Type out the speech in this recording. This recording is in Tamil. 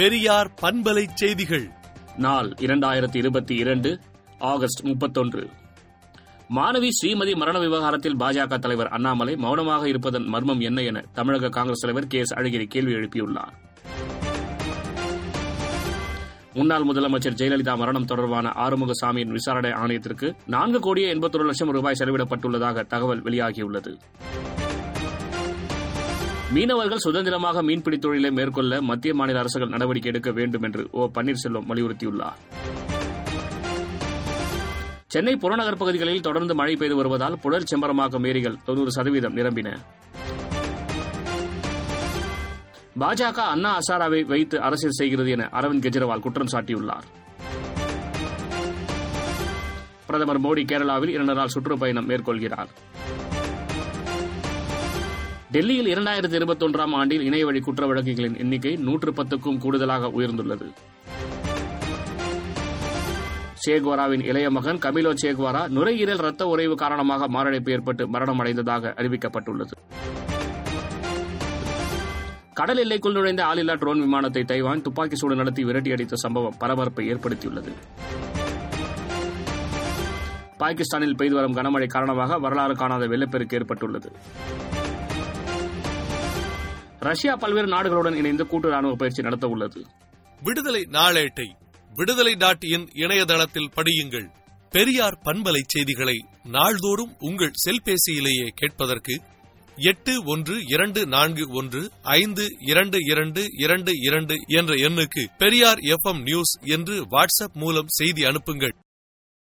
பெரியார் பண்பலை செய்திகள். நாள் இரண்டாயிரத்தி இருபத்தி இரண்டு ஆகஸ்ட் முப்பத்தொன்று. மாணவி ஸ்ரீமதி மரண விவகாரத்தில் பாஜக தலைவர் அண்ணாமலை மௌனமாக இருப்பதன் மர்மம் என்ன என தமிழக காங்கிரஸ் தலைவர் கே எஸ் அழகிரி கேள்வி எழுப்பியுள்ளார். முன்னாள் முதலமைச்சர் ஜெயலலிதா மரணம் தொடர்பான ஆறுமுகசாமியின் விசாரணை ஆணையத்திற்கு நான்கு கோடியே எண்பத்தொரு லட்சம் ரூபாய் செலவிடப்பட்டுள்ளதாக தகவல் வெளியாகியுள்ளது. மீனவர்கள் சுதந்திரமாக மீன்பிடி தொழிலை மேற்கொள்ள மத்திய மாநில அரசுகள் நடவடிக்கை எடுக்க வேண்டும் என்று ஓ. பன்னீர்செல்வம் வலியுறுத்தியுள்ளார். சென்னை புறநகர் பகுதிகளில் தொடர்ந்து மழை பெய்து வருவதால் புழல் செம்பரமாக்கம் ஏரிகள் தொன்னூறு சதவீதம் நிரம்பின. பாஜக அண்ணா அசாராவை வைத்து அரசியல் செய்கிறது என அரவிந்த் கெஜ்ரிவால் குற்றம் சாட்டியுள்ளார். பிரதமர் மோடி கேரளாவில் இரண்டு நாள் சுற்றுப்பயணம் மேற்கொள்கிறார். டெல்லியில் இரண்டாயிரத்தி இருபத்தொன்றாம் ஆண்டில் இணையவழி குற்ற வழக்குகளின் எண்ணிக்கை நூற்று பத்துக்கும் கூடுதலாக உயர்ந்துள்ளது. சேக்வாராவின் இளைய மகன் கபிலோ சேக்வாரா நுரையீரல் ரத்த உறைவு காரணமாக மாரடைப்பு ஏற்பட்டு மரணமடைந்ததாக அறிவிக்கப்பட்டுள்ளது. கடல் எல்லைக்குள் நுழைந்த ஆளில்லா ட்ரோன் விமானத்தை தைவான் துப்பாக்கி சூடு நடத்தி விரட்டியடித்த சம்பவம் பரபரப்பை ஏற்படுத்தியுள்ளது. பாகிஸ்தானில் பெய்து வரும் கனமழை காரணமாக வரலாறு காணாத வெள்ளப்பெருக்கு ஏற்பட்டுள்ளது. ரஷ்யா பல்வேறு நாடுகளுடன் இணைந்து கூட்டு ராணுவ பயிற்சி நடத்த உள்ளது. விடுதலை நாளேட்டை விடுதலை டாட் இன் இணையதளத்தில் படியுங்கள். பெரியார் பண்பலை செய்திகளை நாள்தோறும் உங்கள் செல்பேசியிலேயே கேட்பதற்கு எட்டு ஒன்று இரண்டு நான்கு ஒன்று ஐந்து இரண்டு இரண்டு இரண்டு இரண்டு என்ற எண்ணுக்கு பெரியார் எஃப் நியூஸ் என்று வாட்ஸ்அப் மூலம் செய்தி அனுப்புங்கள்.